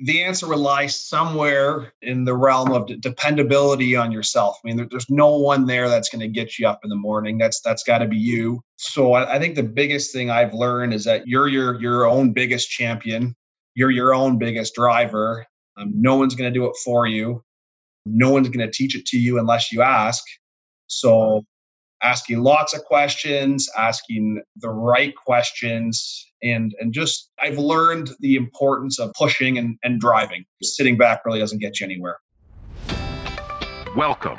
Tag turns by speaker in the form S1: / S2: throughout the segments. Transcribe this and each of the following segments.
S1: the answer lie somewhere in the realm of dependability on yourself. I mean, there, there's no one there that's going to get you up in the morning. That's that's got to be you. So I, I think the biggest thing I've learned is that you're your your own biggest champion. You're your own biggest driver. Um, no one's going to do it for you. No one's going to teach it to you unless you ask. So asking lots of questions, asking the right questions, and and just I've learned the importance of pushing and, and driving. Sitting back really doesn't get you anywhere.
S2: Welcome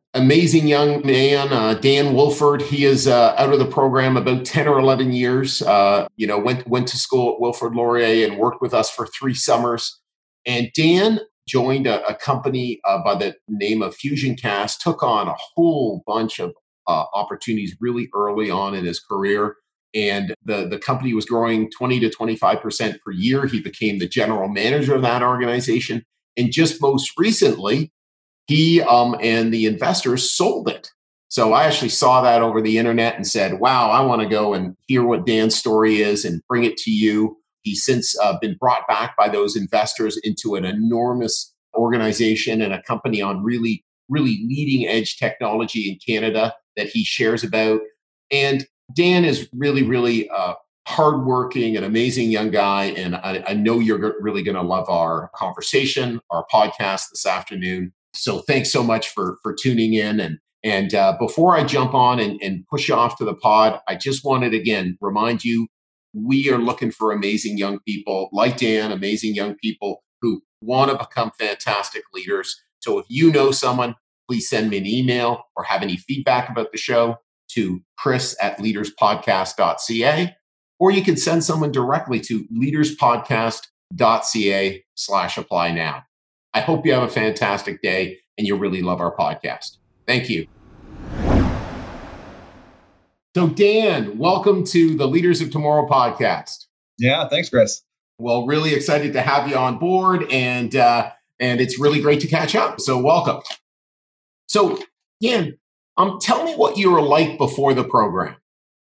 S3: amazing young man, uh, Dan Wolford. He is uh, out of the program about 10 or 11 years. Uh, you know, went, went to school at Wilfrid Laurier and worked with us for three summers. And Dan joined a, a company uh, by the name of FusionCast, took on a whole bunch of uh, opportunities really early on in his career. And the, the company was growing 20 to 25% per year. He became the general manager of that organization. And just most recently, he um, and the investors sold it. So I actually saw that over the internet and said, wow, I want to go and hear what Dan's story is and bring it to you. He's since uh, been brought back by those investors into an enormous organization and a company on really, really leading edge technology in Canada that he shares about. And Dan is really, really uh, hardworking, an amazing young guy. And I, I know you're really going to love our conversation, our podcast this afternoon. So thanks so much for for tuning in and and uh, before I jump on and, and push you off to the pod, I just wanted again remind you we are looking for amazing young people like Dan, amazing young people who want to become fantastic leaders. So if you know someone, please send me an email or have any feedback about the show to chris at leaderspodcast.ca, or you can send someone directly to leaderspodcast.ca slash apply now. I hope you have a fantastic day and you really love our podcast. Thank you. So, Dan, welcome to the Leaders of Tomorrow podcast.
S1: Yeah, thanks, Chris.
S3: Well, really excited to have you on board, and uh, and it's really great to catch up. So, welcome. So, Dan, um, tell me what you were like before the program.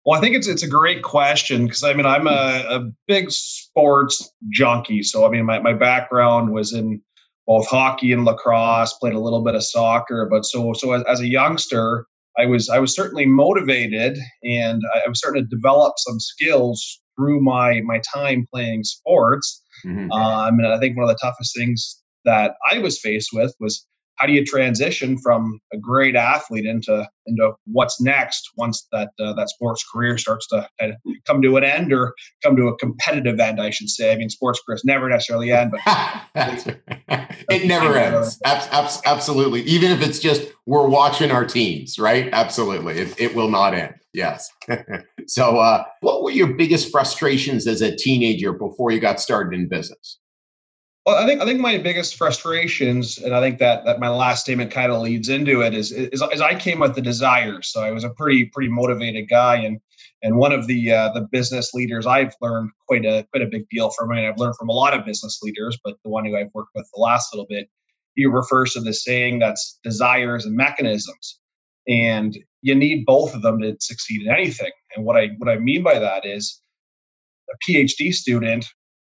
S1: Well, I think it's it's a great question because I mean I'm a, a big sports junkie. So I mean my, my background was in both hockey and lacrosse, played a little bit of soccer. But so so as, as a youngster, I was I was certainly motivated, and I was starting to develop some skills through my my time playing sports. Mm-hmm. Um, and I think one of the toughest things that I was faced with was how do you transition from a great athlete into into what's next once that uh, that sports career starts to come to an end or come to a competitive end i should say? I mean sports careers never necessarily end but
S3: it never ends. Absolutely. Even if it's just we're watching our teams right? Absolutely. It, it will not end. Yes. So uh, what were your biggest frustrations as a teenager before you got started in business
S1: well, I think I think my biggest frustrations, and I think that that my last statement kind of leads into it, is, is, is I came with the desire. So I was a pretty pretty motivated guy, and and one of the uh, the business leaders I've learned quite a quite a big deal from, and I've learned from a lot of business leaders, but the one who I've worked with the last little bit, he refers to the saying that's desires and mechanisms, and you need both of them to succeed in anything. And what I what I mean by that is a PhD student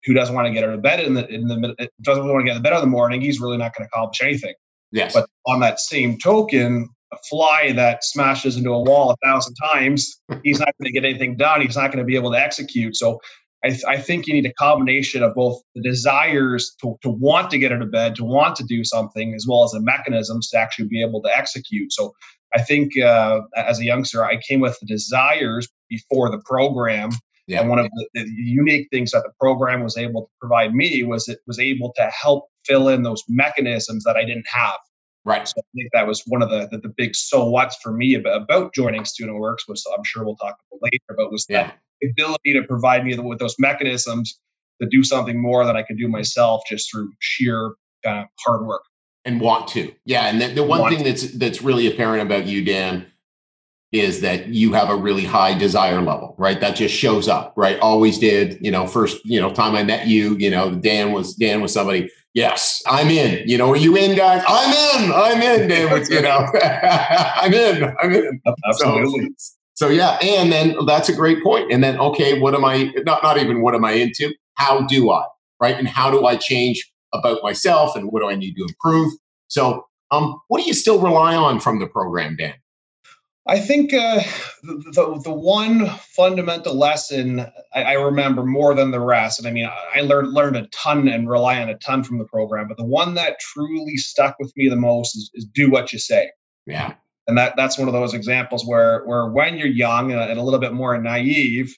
S1: who doesn't want to get out of bed in the in the doesn't want to get out of bed in the morning, he's really not going to accomplish anything.
S3: Yes.
S1: But on that same token, a fly that smashes into a wall a thousand times, he's not going to get anything done. He's not going to be able to execute. So I, th- I, think you need a combination of both the desires to, to want to get out of bed, to want to do something, as well as the mechanisms to actually be able to execute. So I think uh, as a youngster, I came with the desires before the program yeah. And one of the, the, unique things that the program was able to provide me was it was able to help fill in those mechanisms that I didn't have.
S3: Right.
S1: So I think that was one of the, the, the big so what's for me about, about joining Student Works, which I'm sure we'll talk about later, but was yeah. the ability to provide me with those mechanisms to do something more than I could do myself just through sheer kind of hard work.
S3: And want to, yeah. And the, the one want thing that's that's really apparent about you, Dan, is that you have a really high desire level, right? That just shows up, right? Always did. You know, first, you know, time I met you, you know, Dan was Dan was somebody. Yes, I'm in. You know, are you in, guys? I'm in. I'm in, Dan. Was, you know, I'm in. I'm in.
S1: Absolutely.
S3: So, so yeah, and then that's a great point. And then okay, what am I? Not not even what am I into? How do I? Right? And how do I change about myself? And what do I need to improve? So, um, what do you still rely on from the program, Dan?
S1: I think uh, the, the, one fundamental lesson I, I, remember more than the rest, and I mean I learned learned a ton and rely on a ton from the program, but the one that truly stuck with me the most is, is do what you say.
S3: Yeah,
S1: and that that's one of those examples where where when you're young and a little bit more naive,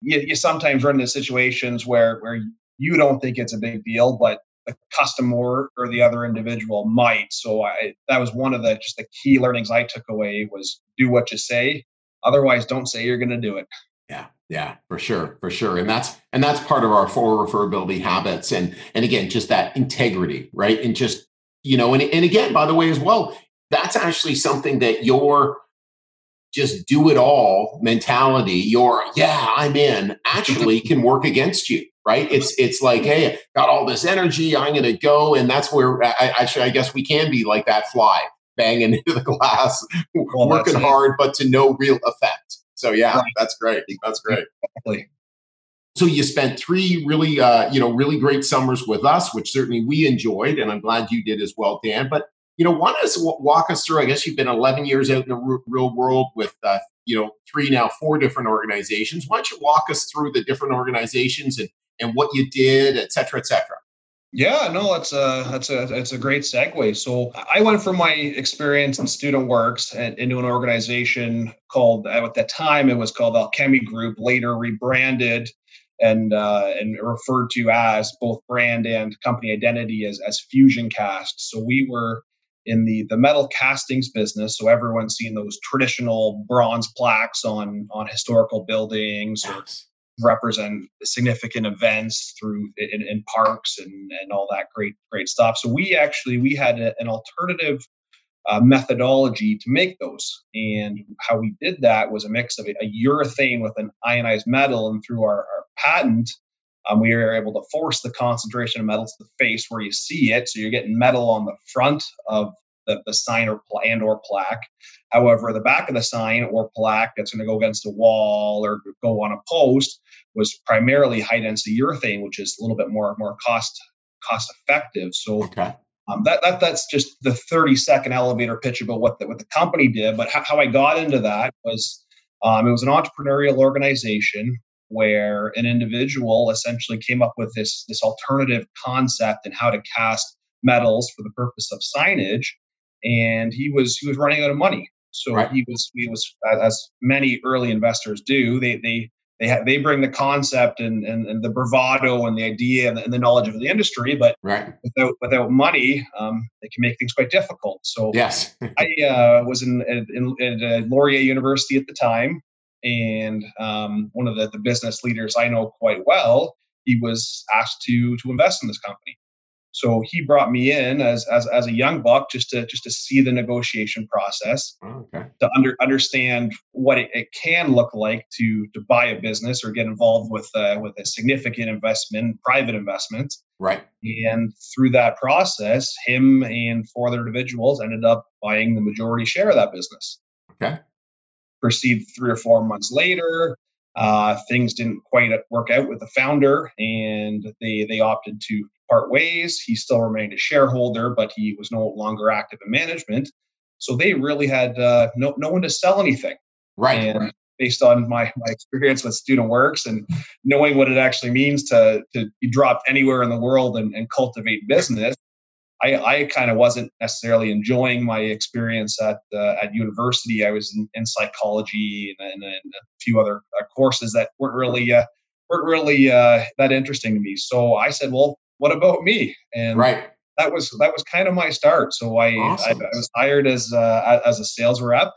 S1: you, you sometimes run into situations where where you don't think it's a big deal, but the customer or the other individual might. So I that was one of the just the key learnings I took away was do what you say. Otherwise, don't say you're going to do it.
S3: Yeah, yeah, for sure, for sure, and that's and that's part of our four referability habits, and and again, just that integrity, right? And just you know, and and again, by the way, as well, that's actually something that your just do it all mentality, your yeah, I'm in, actually can work against you right? It's it's like, hey, got all this energy, I'm going to go, and that's where I, actually I guess we can be like that fly banging into the glass, well, working hard, but to no real effect. So yeah, right. that's great. That's great. Exactly. So you spent three really, uh, you know, really great summers with us, which certainly we enjoyed, and I'm glad you did as well, Dan. But you know, want to walk us through? I guess you've been 11 years out in the real world with, uh, you know, three now four different organizations. Why don't you walk us through the different organizations and and what you did, et cetera, et cetera.
S1: Yeah, no, that's a that's a that's a great segue. So I went from my experience in Student Works and into an organization called at that time it was called Alchemy Group, later rebranded and uh, and referred to as both brand and company identity as as Fusion Cast. So we were in the the metal castings business. So everyone's seen those traditional bronze plaques on on historical buildings or represent significant events through in, in, parks and, and all that great great stuff. So we actually we had a, an alternative uh, methodology to make those, and how we did that was a mix of a, a urethane with an ionized metal, and through our, our patent. Um, we were able to force the concentration of metal to the face where you see it. So you're getting metal on the front of the, the sign or and or plaque. However, the back of the sign or plaque that's going to go against a wall or go on a post was primarily high density urethane, which is a little bit more more cost cost effective. So okay. um, that, that that's just the 30 second elevator pitch about what the, what the company did. But how, how I got into that was um, it was an entrepreneurial organization where an individual essentially came up with this this alternative concept and how to cast metals for the purpose of signage and he was he was running out of money so right. he was he was as many early investors do they they they ha- they bring the concept and, and, and the bravado and the idea and the, and the knowledge of the industry but
S3: right.
S1: without without money um, it can make things quite difficult so
S3: yes
S1: i uh, was in, in, in, at laurier university at the time and um, one of the, the business leaders i know quite well he was asked to to invest in this company so he brought me in as as, as a young buck just to just to see the negotiation process,
S3: oh, okay.
S1: to under, understand what it, it, can look like to to buy a business or get involved with uh, with a significant investment, private investment.
S3: Right.
S1: And through that process, him and four other individuals ended up buying the majority share of that business.
S3: Okay.
S1: Proceed three or four months later. Uh, things didn't quite work out with the founder, and they they opted to part ways. He still remained a shareholder, but he was no longer active in management. So they really had uh, no no one to sell anything.
S3: Right. Right.
S1: based on my my experience with Student Works and knowing what it actually means to to be dropped anywhere in the world and, and cultivate business, I, I kind of wasn't necessarily enjoying my experience at uh, at university. I was in, in psychology and, and, and, a few other uh, courses that weren't really uh, weren't really uh, that interesting to me. So I said, well, what about me?
S3: And right.
S1: that was that was kind of my start. So I, awesome. I, I, was hired as uh, as a sales rep,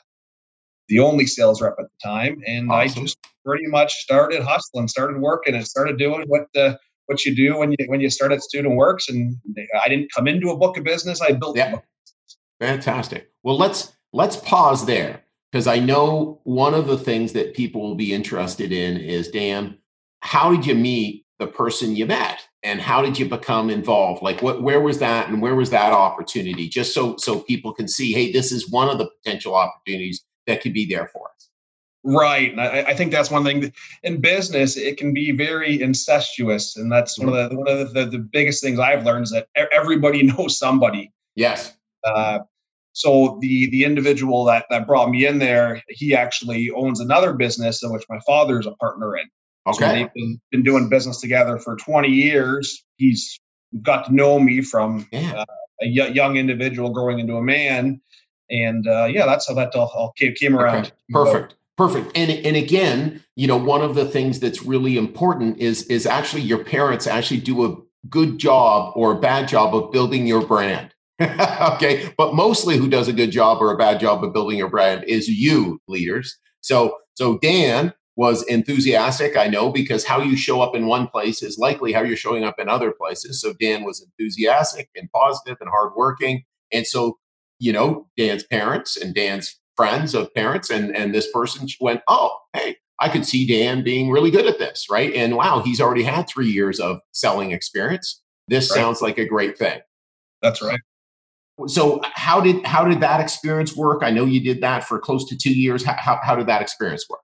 S1: the only sales rep at the time, and awesome. I just pretty much started hustling, started working, and started doing what the what you do when you when you start at Student Works. And I didn't come into a book of business; I built. Yeah.
S3: Fantastic. Well, let's let's pause there because I know one of the things that people will be interested in is Dan, how did you meet the person you met and how did you become involved? Like what where was that and where was that opportunity? Just so so people can see hey this is one of the potential opportunities that could be there for us.
S1: Right and I, I think that's one thing that in business it can be very incestuous and that's one of the one of the, the biggest things i've learned is that everybody knows somebody.
S3: Yes.
S1: Uh, so the the individual that that brought me in there he actually owns another business in which my father is a partner in
S3: Okay.
S1: So they've been, been doing business together for 20 years. He's got to know me from yeah. uh, a y- young individual growing into a man. And uh, yeah, that's how that all, came around.
S3: Okay. Perfect. Perfect. And and again, you know, one of the things that's really important is is actually your parents actually do a good job or a bad job of building your brand. okay, but mostly who does a good job or a bad job of building your brand is you leaders. So so Dan, was enthusiastic. I know because how you show up in one place is likely how you're showing up in other places. So Dan was enthusiastic and positive and hardworking. And so, you know, Dan's parents and Dan's friends of parents and, and this person went, oh, hey, I could see Dan being really good at this, right? And wow, he's already had three years of selling experience. This right. sounds like a great thing.
S1: That's right.
S3: So how did how did that experience work? I know you did that for close to two years. How, how, how did that experience work?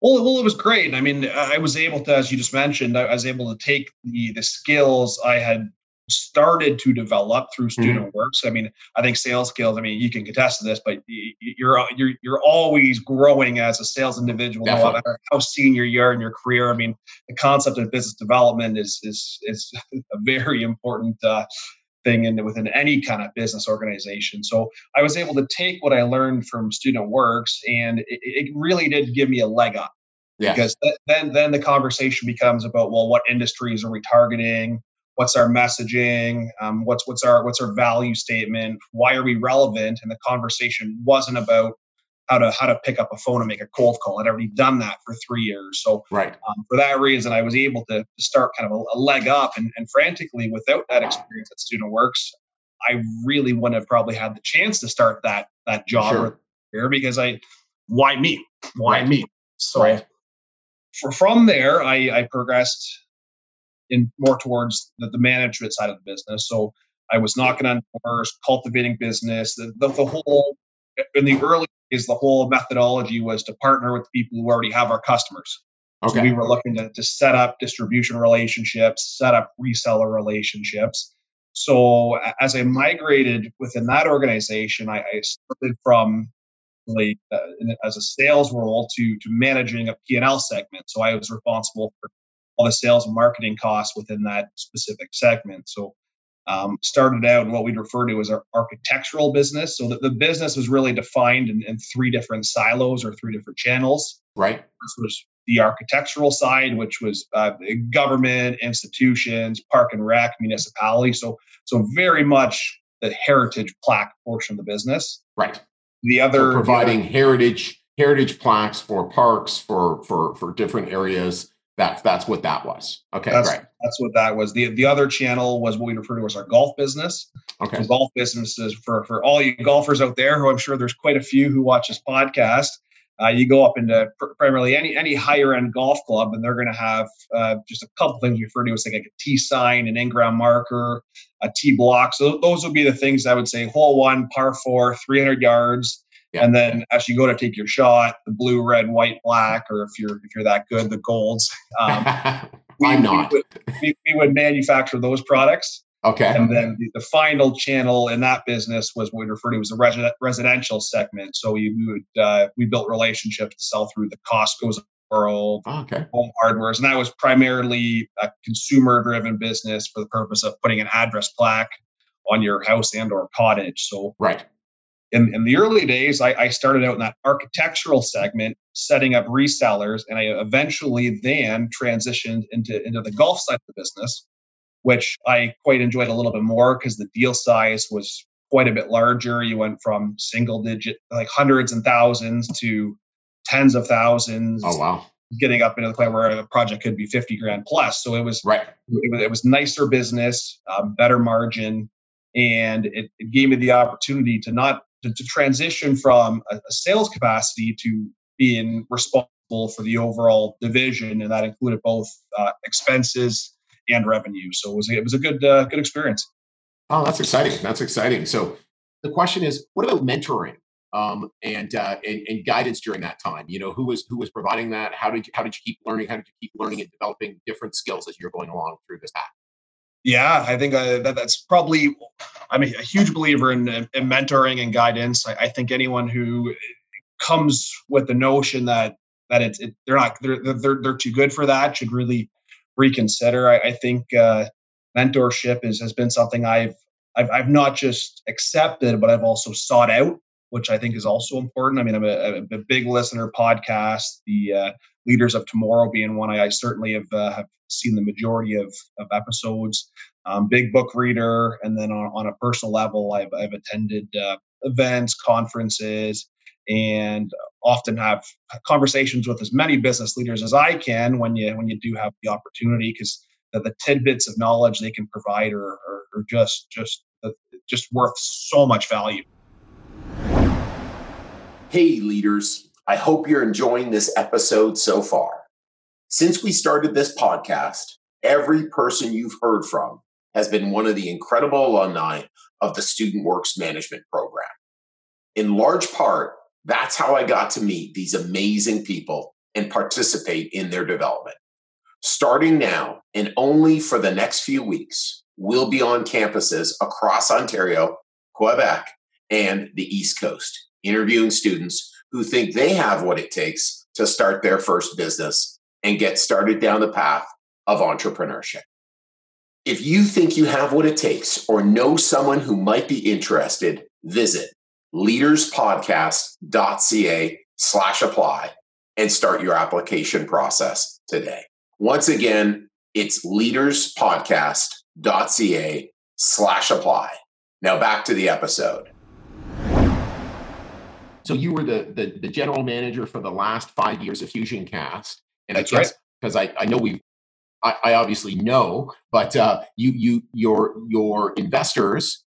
S1: Well, well, it was great. I mean, I was able to, as you just mentioned, I was able to take the the skills I had started to develop through mm-hmm. student mm-hmm. works. I mean, I think sales skills. I mean, you can contest to this, but you're you're you're always growing as a sales individual, Definitely. no matter how senior you are in your career. I mean, the concept of business development is is is a very important uh, thing in within any kind of business organization. So I was able to take what I learned from Student Works, and it, it really did give me a leg up. Yeah. Because th- then then the conversation becomes about well, what industries are we targeting? What's our messaging? Um, what's what's our what's our value statement? Why are we relevant? And the conversation wasn't about how to how to pick up a phone and make a cold call. I'd already done that for three years. So
S3: right.
S1: Um, for that reason, I was able to, to start kind of a, a leg up. And, and frantically, without that experience at Student Works, I really wouldn't have probably had the chance to start that that job sure. here because I why me? Why right. me? So right. for, from there, I, I progressed in more towards the, the management side of the business. So I was knocking on doors, cultivating business, the, the, the whole in the early is the whole methodology was to partner with people who already have our customers. Okay. So we were looking to, to set up distribution relationships, set up reseller relationships. So as I migrated within that organization, I, I started from like uh, as a sales role to to managing a P&L segment. So I was responsible for all the sales and marketing costs within that specific segment. So um, started out in what we'd refer to as our architectural business. So that the business was really defined in, in, three different silos or three different channels.
S3: Right.
S1: This was the architectural side, which was uh, government, institutions, park and rec, municipality. So so very much the heritage plaque portion of the business.
S3: Right.
S1: The other
S3: so providing the other, heritage heritage plaques for parks for for for different areas that's that's what that was. Okay,
S1: that's,
S3: right.
S1: That's what that was. The the other channel was what we refer to as our golf business.
S3: Okay.
S1: So golf businesses for for all you golfers out there, who I'm sure there's quite a few who watch this podcast. Uh, you go up into pr- primarily any any higher end golf club, and they're going to have uh, just a couple things we refer to as like a tee sign, an in-ground marker, a tee block. So those would be the things I would say: hole one, par four, 300 yards. Yeah. And then as you go to take your shot, the blue, red, white, black, or if you're if you're that good, the golds. Um,
S3: we, I'm not.
S1: We would, we, we would, manufacture those products.
S3: Okay.
S1: And then the, the, final channel in that business was what we refer to as the res- residential segment. So we, we would uh, we built relationships to sell through the Costco's of the world,
S3: okay.
S1: home hardwares, and that was primarily a consumer-driven business for the purpose of putting an address plaque on your house and or cottage. So
S3: right
S1: in, in the early days, I, I, started out in that architectural segment, setting up resellers, and I eventually then transitioned into, into the golf side of the business, which I quite enjoyed a little bit more because the deal size was quite a bit larger. You went from single digit, like hundreds and thousands, to tens of thousands.
S3: Oh, wow.
S1: getting up into the point where a project could be 50 grand plus. So it was
S4: right.
S1: It was, it was nicer business, um, better margin, and it, it, gave me the opportunity to not to, to transition from a, a, sales capacity to being responsible for the overall division, and that included both uh, expenses and revenue. So it was it was a good uh, good experience.
S4: Oh, that's exciting. That's exciting. So the question is, what about mentoring? um, and, uh, and, and guidance during that time. You know, who was who was providing that? How did you, how did you keep learning? How did you keep learning and developing different skills as you're going along through this path?
S1: Yeah, I think uh, that that's probably. I'm a, a huge believer in, in, mentoring and guidance. I, I, think anyone who comes with the notion that that it's it, they're not they're, they're they're too good for that should really reconsider. I, I think uh, mentorship is has been something I've I've, I've not just accepted, but I've also sought out which I think is also important. I mean, I'm a, a big listener podcast, the uh, Leaders of Tomorrow being one I, I certainly have, uh, have seen the majority of, of episodes. Um, big book reader. And then on, on a personal level, I've, I've attended uh, events, conferences, and often have conversations with as many business leaders as I can when you when you do have the opportunity because the, the, tidbits of knowledge they can provide are, are, are just just just worth so much value.
S3: Hey, leaders. I hope you're enjoying this episode so far. Since we started this podcast, every person you've heard from has been one of the incredible alumni of the Student Works Management Program. In large part, that's how I got to meet these amazing people and participate in their development. Starting now and only for the next few weeks, we'll be on campuses across Ontario, Quebec, and the East Coast interviewing students who think they have what it takes to start their first business and get started down the path of entrepreneurship. If you think you have what it takes or know someone who might be interested, visit leaderspodcast.ca slash apply and start your application process today. Once again, it's leaderspodcast.ca slash apply. Now back to the episode. So you were the, the, the general manager for the last five years of FusionCast, and
S1: That's I guess
S3: because I, I know we, I, I obviously know, but uh, you you your your investors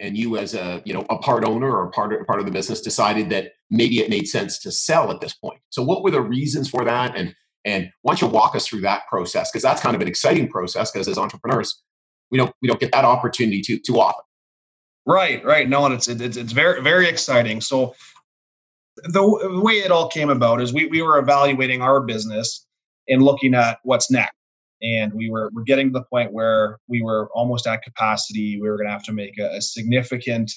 S3: and you as a you know a part owner or part of, part of the business decided that maybe it made sense to sell at this point. So what were the reasons for that? And and why don't you walk us through that process? Because that's kind of an exciting process because as entrepreneurs, we don't we don't get that opportunity too too often.
S1: Right, right. No, and it's it's it's very very exciting. So the way it all came about is we we were evaluating our business and looking at what's next. And we were we're getting to the point where we were almost at capacity. We were going to have to make a, a significant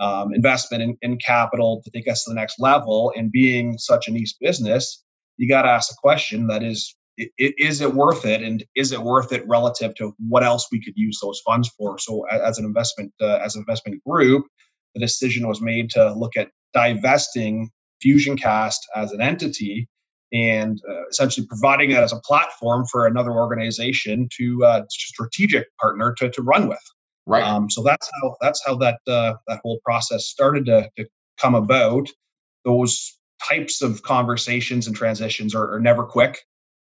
S1: um, investment in, in capital to take us to the next level. And being such a niche business, you got to ask the question that is is it worth it? And is it worth it relative to what else we could use those funds for? So as an investment uh, as an investment group the decision was made to look at divesting fusioncast as an entity and uh, essentially providing that as a platform for another organization to uh, strategic partner to, to run with.
S4: Right.
S1: Um, so that's how that's how that uh, that whole process started to, to come about. Those types of conversations and transitions are, are never quick.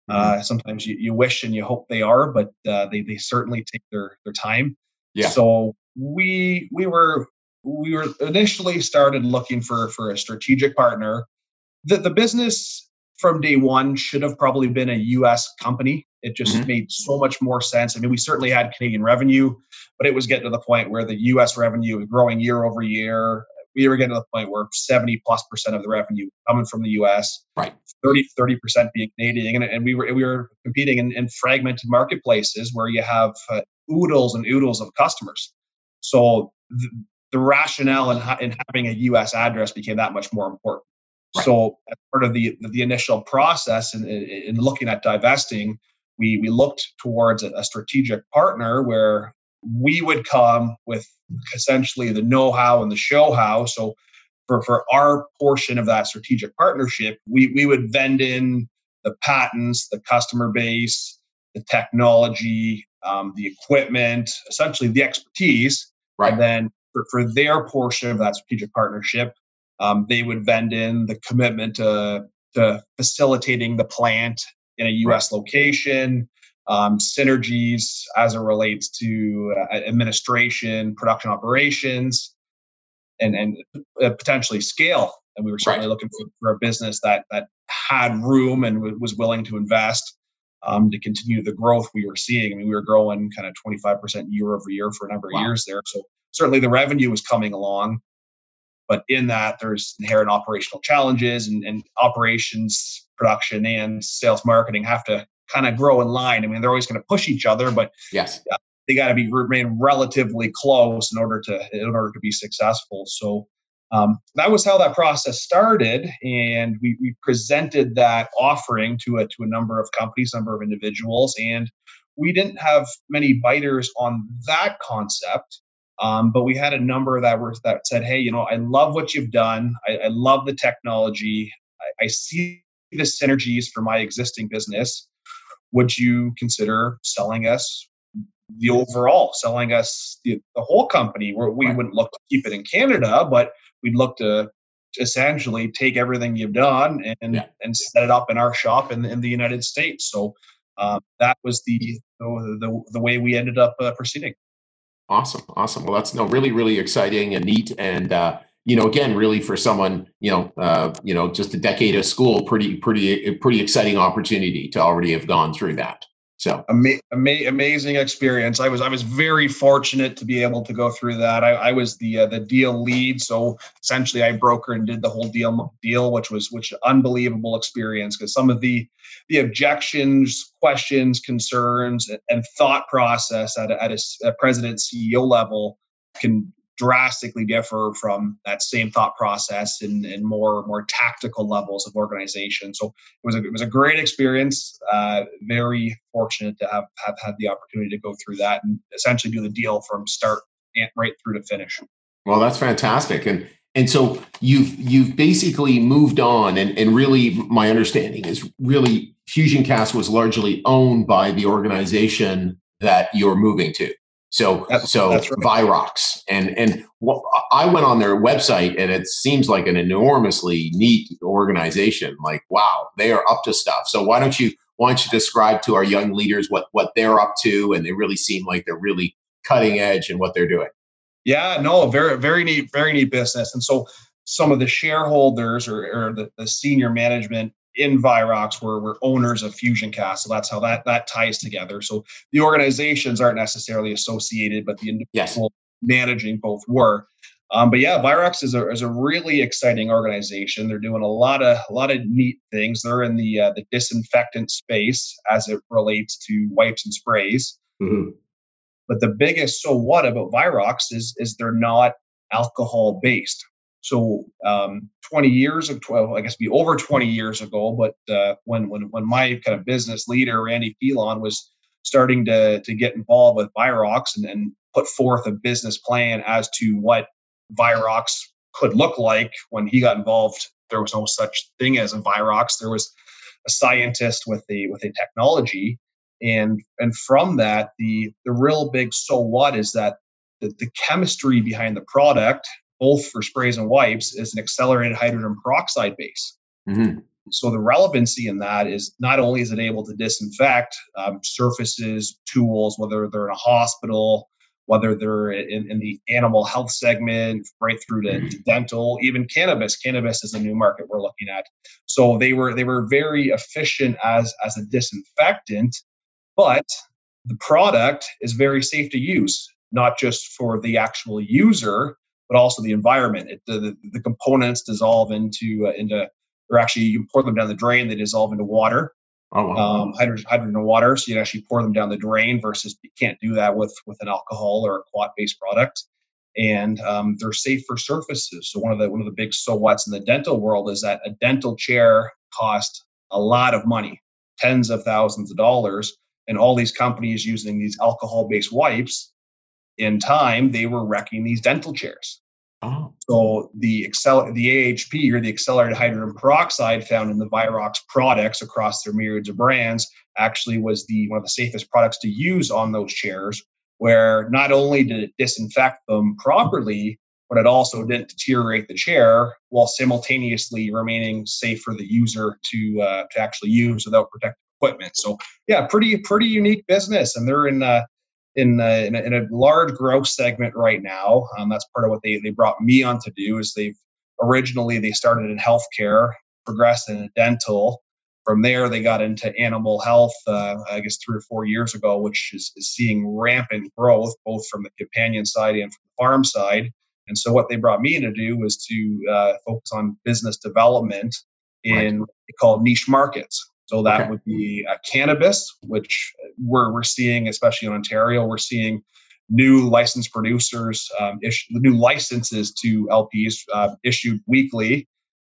S1: Uh, sometimes you, you wish and you hope they are, but uh, they they certainly take their their time.
S4: Yeah.
S1: So we we were we were initially started looking for for a strategic partner. The the business from day one should have probably been a U.S. company. It just mm-hmm. made so much more sense. I mean, we certainly had Canadian revenue, but it was getting to the point where the U.S. revenue was growing year over year we were getting to the point where 70 plus percent of the revenue coming from the US,
S4: right?
S1: 30, 30 percent being Canadian. And, and, we were we were competing in, in fragmented marketplaces where you have uh, oodles and oodles of customers. So the, the rationale in, in having a US address became that much more important. Right. So as part of the the initial process in, in, in looking at divesting, we we looked towards a, a strategic partner where we would come with essentially the know-how and the show-how. So for, for our portion of that strategic partnership, we, we would vend in the patents, the customer base, the technology, um, the equipment, essentially the expertise.
S4: Right.
S1: And then for, for their portion of that strategic partnership, um, they would vend in the commitment to to facilitating the plant in a U.S. Right. location, um, synergies as it relates to uh, administration, production operations, and and uh, potentially scale. And we were certainly right. looking for, for, a business that that had room and w- was willing to invest um, to continue the growth we were seeing. I mean, we were growing kind of 25% year over year for a number of years there. So certainly the revenue was coming along. But in that, there's inherent operational challenges and, and operations, production, and sales marketing have to kind of grow in line. I mean, they're always going to push each other, but
S3: yes,
S1: uh, they got to be remain relatively close in order to in order to be successful. So um, that was how that process started, and we, we presented that offering to a to a number of companies, number of individuals, and we didn't have many biters on that concept. Um, but we had a number that were that said, "Hey, you know, I love what you've done. I, I love the technology. I, I see the synergies for my existing business. Would you consider selling us the overall, selling us the, the whole company? Where we right. wouldn't look to keep it in Canada, but we'd look to essentially take everything you've done and yeah. and set it up in our shop in, in the United States. So um, that was the, the, the the way we ended up uh, proceeding.
S3: Awesome, awesome. Well, that's no really, really exciting and neat, and uh, you know, again, really for someone, you know, uh, you know, just a decade of school, pretty, pretty, pretty exciting opportunity to already have gone through that. So
S1: Ama- ama- amazing experience. I was I was very fortunate to be able to go through that. I, I was the uh, the deal lead, so essentially I broker and did the whole deal deal, which was which unbelievable experience because some of the the objections, questions, concerns, and thought process at a, at a president CEO level can drastically differ from that same thought process in, in more more tactical levels of organization. So it was a, it was a great experience. Uh, very fortunate to have have had the opportunity to go through that and essentially do the deal from start and right through to finish.
S3: Well, that's fantastic, and and so you've you've basically moved on, and and really my understanding is really FusionCast was largely owned by the organization that you're moving to. So that's, so that's right. Virox and and what, I went on their website and it seems like an enormously neat organization. Like wow, they are up to stuff. So why don't you why don't you describe to our young leaders what what they're up to and they really seem like they're really cutting edge in what they're doing.
S1: Yeah, no, very very neat very neat business. And so some of the shareholders or, or the, the senior management in Virox were, were owners of FusionCast. So that's how that that ties together. So the organizations aren't necessarily associated, but the individual yes. managing both were. Um, but yeah, Virox is a, is a really exciting organization. They're doing a lot of a lot of neat things. They're in the uh, the disinfectant space as it relates to wipes and sprays. Mm-hmm. But the biggest so what about Virox is is they're not alcohol based. So um, 20 years of 12, I guess be over 20 years ago, but uh, when when when my kind of business leader Randy Pilon was starting to to get involved with Virox and, and put forth a business plan as to what Virox could look like when he got involved. There was no such thing as a Virox. There was a scientist with a with a technology, and and from that, the the real big so what is that the, the chemistry behind the product both for sprays and wipes, is an accelerated hydrogen peroxide base. Mm-hmm. So the relevancy in that is not only is it able to disinfect um, surfaces, tools, whether they're in a hospital, whether they're in, in the animal health segment, right through to, mm-hmm. to, dental, even cannabis. Cannabis is a new market we're looking at. So they were they were very efficient as as a disinfectant, but the product is very safe to use, not just for the actual user, but also the environment. It, the, the components dissolve into uh, into or actually you pour them down the drain. They dissolve into water. Oh, wow. um, hydrogen, hydrogen and water. So you actually pour them down the drain versus you can't do that with with an alcohol or a quat based product. And um, they're safe for surfaces. So one of the one of the big so whats in the dental world is that a dental chair costs a lot of money, tens of thousands of dollars, and all these companies using these alcohol based wipes in time, they were wrecking these dental chairs. Oh. So the excel the AHP or the accelerated hydrogen peroxide found in the Virox products across their myriads of brands actually was the one of the safest products to use on those chairs. Where not only did it disinfect them properly, but it also didn't deteriorate the chair while simultaneously remaining safe for the user to uh, to actually use without protective equipment. So yeah, pretty pretty unique business, and they're in. Uh, in, uh, in, a, in, a, large growth segment right now. Um, that's part of what they, they brought me on to do is they've originally they started in healthcare, progressed in dental, from there, they got into animal health, uh, I guess, three or four years ago, which is, is, seeing rampant growth, both from the companion side and from the farm side. And so, what they brought me in to do was to uh, focus on business development in right. what they call niche markets. So, that okay. would be uh, cannabis, which we're, we're seeing, especially in Ontario, we're seeing new licensed producers, um, issue, new licenses to LPs uh, issued weekly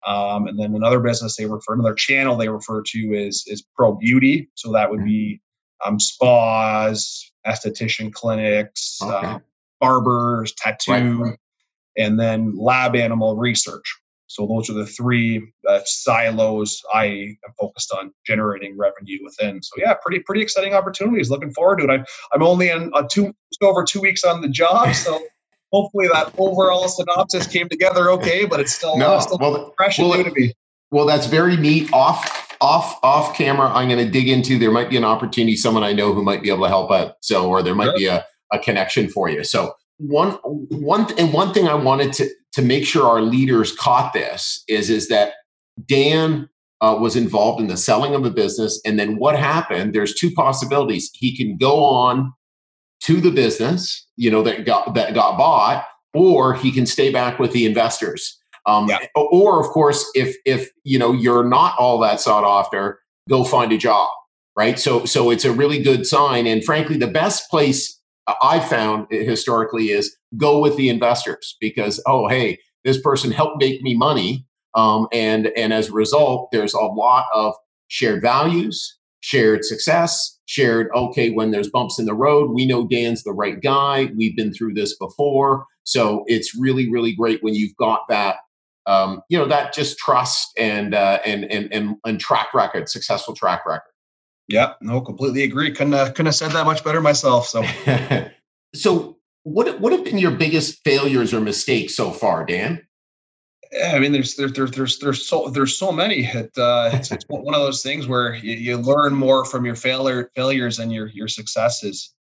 S1: um, and then another business they refer, another channel they refer to is is pro beauty. So that would be um, spas, esthetician clinics, okay. uh, barbers, tattoo, right. and then lab animal research. So those are the three uh, silos I am focused on generating revenue within. So yeah, pretty pretty exciting opportunities. Looking forward to it. I'm I'm only in a two over two weeks on the job, so hopefully that overall synopsis came together okay, but it's still, no, uh, still well, fresh well, and new to me.
S3: Well, that's very neat. Off off off camera, I'm going to dig into. There might be an opportunity. Someone I know who might be able to help out. So, or there might sure. be a, a connection for you. So, one one and one thing I wanted to to make sure our leaders caught this is is that Dan uh, was involved in the selling of a business, and then what happened? There's two possibilities. He can go on to the business, you know, that got that got bought, or he can stay back with the investors. Um, yeah. Or, of course, if if you know you're not all that sought after, go find a job, right? So so it's a really good sign. And frankly, the best place I found historically is go with the investors because oh hey, this person helped make me money, um, and and as a result, there's a lot of shared values, shared success, shared, okay, when there's bumps in the road, we know Dan's the right guy. We've been through this before. So it's really, really great when you've got that, um, you know, that just trust and, uh, and, and, and, and track record, successful track record.
S1: Yeah, no, completely agree. Couldn't, uh, couldn't have said that much better myself. So,
S3: so what, what have been your biggest failures or mistakes so far, Dan?
S1: I mean, there's there, there, there's there's so there's so many. It, uh, it's, it's one of those things where you, you, learn more from your failure failures and your your successes.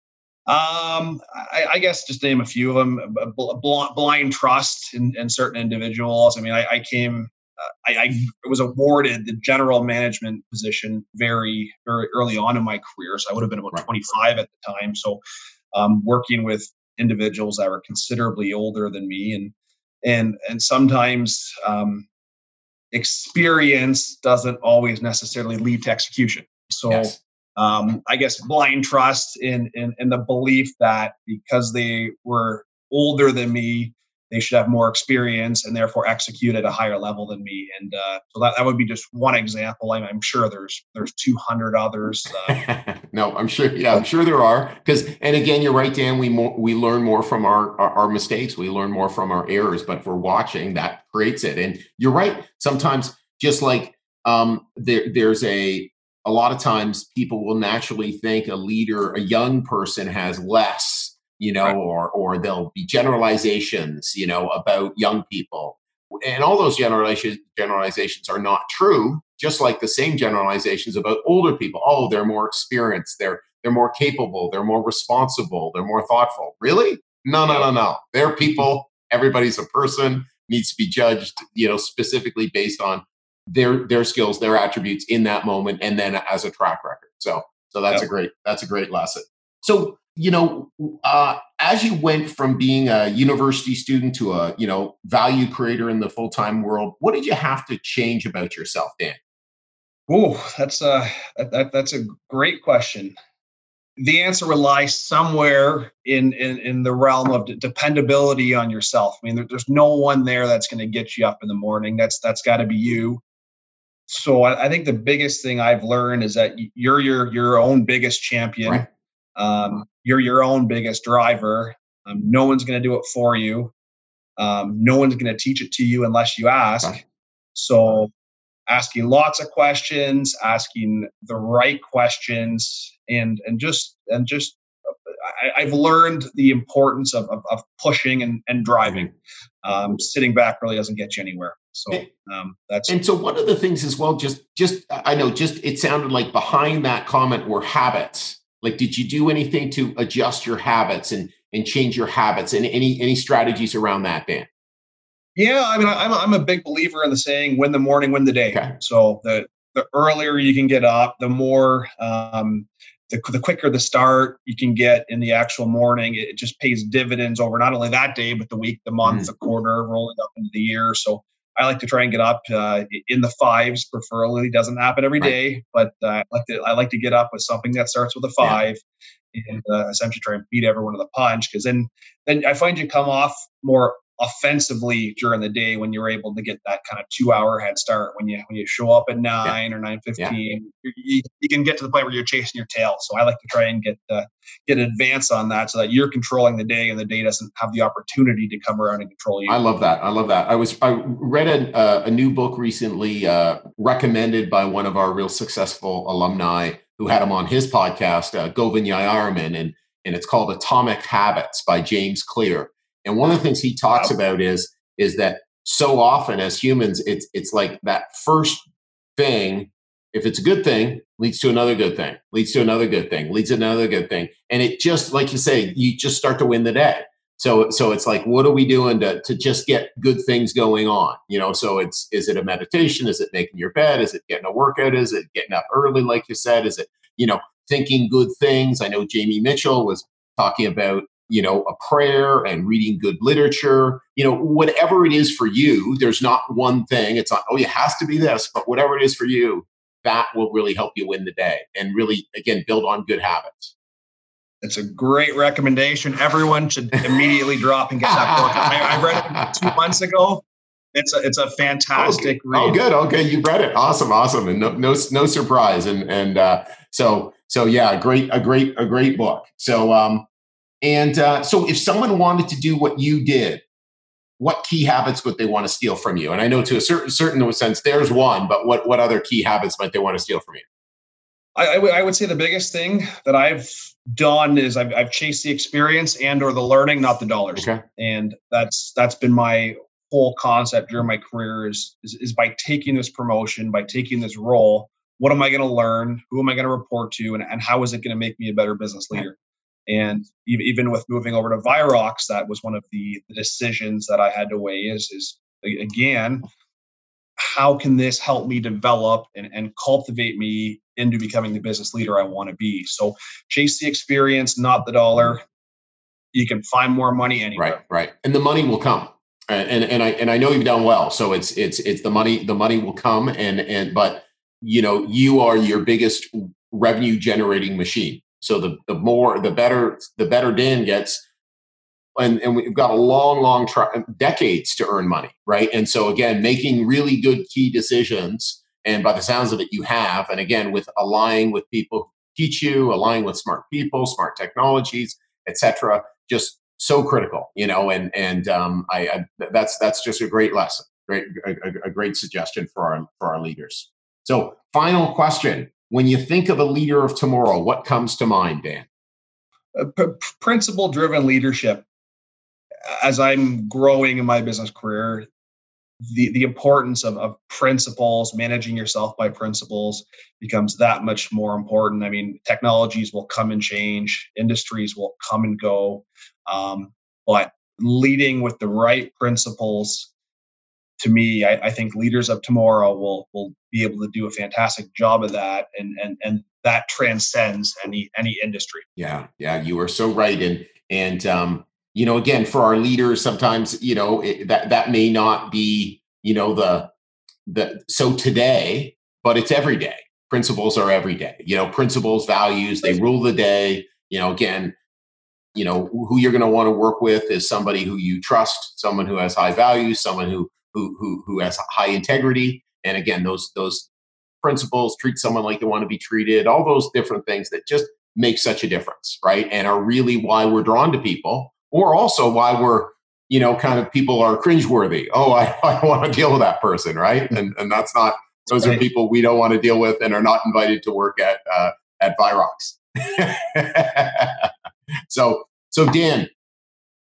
S1: Um, I, I guess just name a few of them. Blind, blind trust in, in, certain individuals. I mean, I, I came, uh, I, I, was awarded the general management position very very early on in my career. So I would have been about 25 at the time. So um, working with individuals that were considerably older than me and and and sometimes um, experience doesn't always necessarily lead to execution. So yes. um, I guess blind trust in, in in the belief that because they were older than me, they should have more experience and therefore execute at a higher level than me. And uh, so that, that would be just one example. I'm, I'm sure there's there's 200 others.
S3: Uh, no, I'm sure. Yeah, I'm sure there are. Because and again, you're right, Dan. We more, we learn more from our, our, our mistakes. We learn more from our errors. But for watching, that creates it. And you're right. Sometimes, just like um, there, there's a a lot of times people will naturally think a leader, a young person, has less you know, right. or or there'll be generalizations, you know, about young people. And all those generalizations generalizations are not true, just like the same generalizations about older people. Oh, they're more experienced, they're they're more capable, they're more responsible, they're more thoughtful. Really? No, no, no, no. They're people. Everybody's a person, needs to be judged, you know, specifically based on their their skills, their attributes in that moment, and then as a track record. So so that's yep. a great that's a great lesson. So you know, uh, as you went from being a university student to a you know value creator in the full time world, what did you have to change about yourself, Dan?
S1: Oh, that's a that, that's a great question. The answer lie somewhere in in, in the realm of dependability on yourself. I mean, there, there's no one there that's going to get you up in the morning. That's that's got to be you. So I, I, think the biggest thing I've learned is that you're your your own biggest champion. Right um, you're your own biggest driver. Um, no one's going to do it for you. Um, no one's going to teach it to you unless you ask. So, asking lots of questions, asking the right questions, and and just and just I, have learned the importance of, of, of pushing and, and driving. um, sitting back really doesn't get you anywhere. So um, that's
S3: and so one of the things as well. Just just I know just it sounded like behind that comment were habits. Like, did you do anything to adjust your habits and and change your habits and any any strategies around that, Dan?
S1: Yeah, I mean, I'm I'm a big believer in the saying "win the morning, win the day." Okay. So the the earlier you can get up, the more um, the, the quicker the start you can get in the actual morning. It just pays dividends over not only that day, but the week, the month, mm. the quarter, rolling up into the year. So I like to try and get up uh, in the fives, preferably. It doesn't happen every right. day, but uh, I like to I like to get up with something that starts with a five, yeah. and uh, essentially try and beat everyone to the punch. Because then then I find you come off more offensively during the day when you're able to get that kind of two hour head start when you when you show up at nine yeah. or nine fifteen yeah. you, you, can get to the point where you're chasing your tail. So i like to try and get uh, get an advance on that so that you're controlling the day and the day doesn't have the opportunity to come around and control you.
S3: I love that. I love that. I was i read a, uh, a new book recently uh, recommended by one of our real successful alumni who had him on his podcast uh, govin Jayaraman, and and it's called atomic habits by james clear and one of the things he talks about is is that so often as humans, it's it's like that first thing. If it's a good thing, leads to another good thing, leads to another good thing, leads to another good thing, and it just like you say, you just start to win the day. So so it's like, what are we doing to to just get good things going on? You know, so it's is it a meditation? Is it making your bed? Is it getting a workout? Is it getting up early, like you said? Is it you know thinking good things? I know Jamie Mitchell was talking about you know, a prayer and reading good literature, you know, whatever it is for you, there's not one thing. It's not, oh, it has to be this, but whatever it is for you, that will really help you win the day and really, again, build on good habits.
S1: It's a great recommendation. Everyone should immediately drop and get that book. I, I read it two months ago. It's a it's a fantastic
S3: okay. Oh, good. Okay, you read it. Awesome, awesome, and no no no surprise. And and uh, so so yeah, great a great a great book. So um, and uh, so, if someone wanted to do what you did, what key habits would they want to steal from you? And I know to a certain certain sense, there's one, but what what other key habits might they want to steal from you?
S1: I, I, w- I would say the biggest thing that I've done is I've, I've chased the experience and or the learning, not the dollars. Okay. And that's that's been my whole concept during my career is, is, is by taking this promotion, by taking this role, what am I going to learn? Who am I going to report to? And, and how is it going to make me a better business leader? And even with moving over to Virox, that was one of the, decisions that I had to weigh is, is again, how can this help me develop and, and cultivate me into becoming the business leader I want to be? So chase the experience, not the dollar. You can find more money anywhere.
S3: Right, right. And the money will come. And and I and I know you've done well. So it's it's it's the money, the money will come and and but you know, you are your biggest revenue generating machine so the the more the better the better Dan gets. And, and we've got a long, long tra- decades to earn money, right? And so again, making really good key decisions, and by the sounds of it, you have. And again, with aligning with people who teach you, aligning with smart people, smart technologies, etc. Just so critical, you know. And and um, I, I that's that's just a great lesson, great a, a great suggestion for our for our leaders. So, final question: when you think of a leader of tomorrow, what comes to mind, Dan?
S1: Uh, p- principle driven leadership. As I'm growing in my business career, the, the importance of, of principles, managing yourself by principles becomes that much more important. I mean, technologies will come and change, industries will come and go, um, but leading with the right principles to me, I, I, think leaders of tomorrow will will be able to do a fantastic job of that, and and and that transcends any any industry.
S3: Yeah, yeah, you are so right, and and um, you know, again, for our leaders, sometimes you know it, that that may not be you know the the so today, but it's every day. Principles are every day. You know, principles, values, they rule the day. You know, again, you know who you're going to want to work with is somebody who you trust someone who has high values someone who who who who has high integrity. And again those those principles treat someone like they want to be treated all those different things that just make such a difference right? And are really why we're drawn to people or also why we're you know kind of people are cringeworthy. Oh i, I want to deal with that person right? And and that's not those are people we don't want to deal with and are not invited to work at uh, at Virox. so so Dan,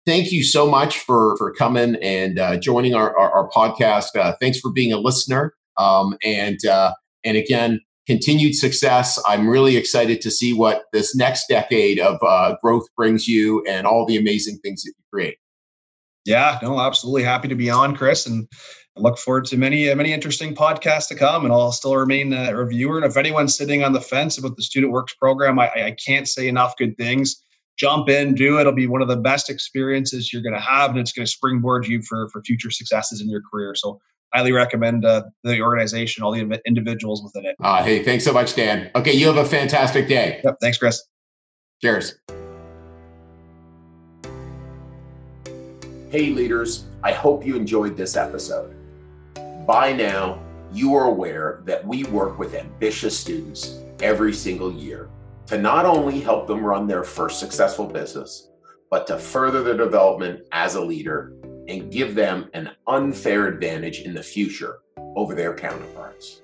S3: thank you so much for for coming and uh, joining our, our, our podcast. Uh, thanks for being a listener. Um, and uh, and again, continued success. I'm really excited to see what this next decade of uh, growth brings you and all the amazing things that you create.
S1: Yeah, no, absolutely happy to be on, Chris, and look forward to many, uh, many interesting podcasts to come. And I'll still remain a reviewer. And if anyone's sitting on the fence about the Student Works program, I, I can't say enough good things. Jump in, do it. It'll be one of the best experiences you're going to have, and it's going to springboard you for for future successes in your career. So highly recommend uh, the organization, all the individuals within it.
S3: Uh, hey, thanks so much, Dan. Okay, you have a fantastic day.
S1: Yep, thanks, Chris.
S3: Cheers. Hey, leaders, I hope you enjoyed this episode. By now, you are aware that we work with ambitious students every single year to not only help them run their first successful business, but to further their development as a leader and give them an unfair advantage in the future over their counterparts.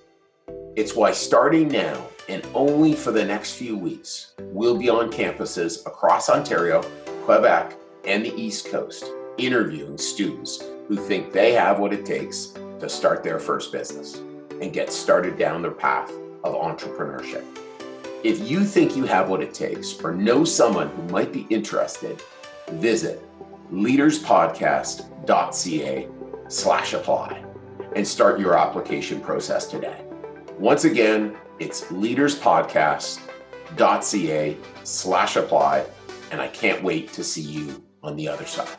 S3: It's why starting now and only for the next few weeks, we'll be on campuses across Ontario, Quebec, and the East Coast interviewing students who think they have what it takes to start their first business and get started down their path of entrepreneurship. If you think you have what it takes or know someone who might be interested, visit leaderspodcast.ca slash apply and start your application process today. Once again, it's leaderspodcast.ca slash apply, and I can't wait to see you on the other side.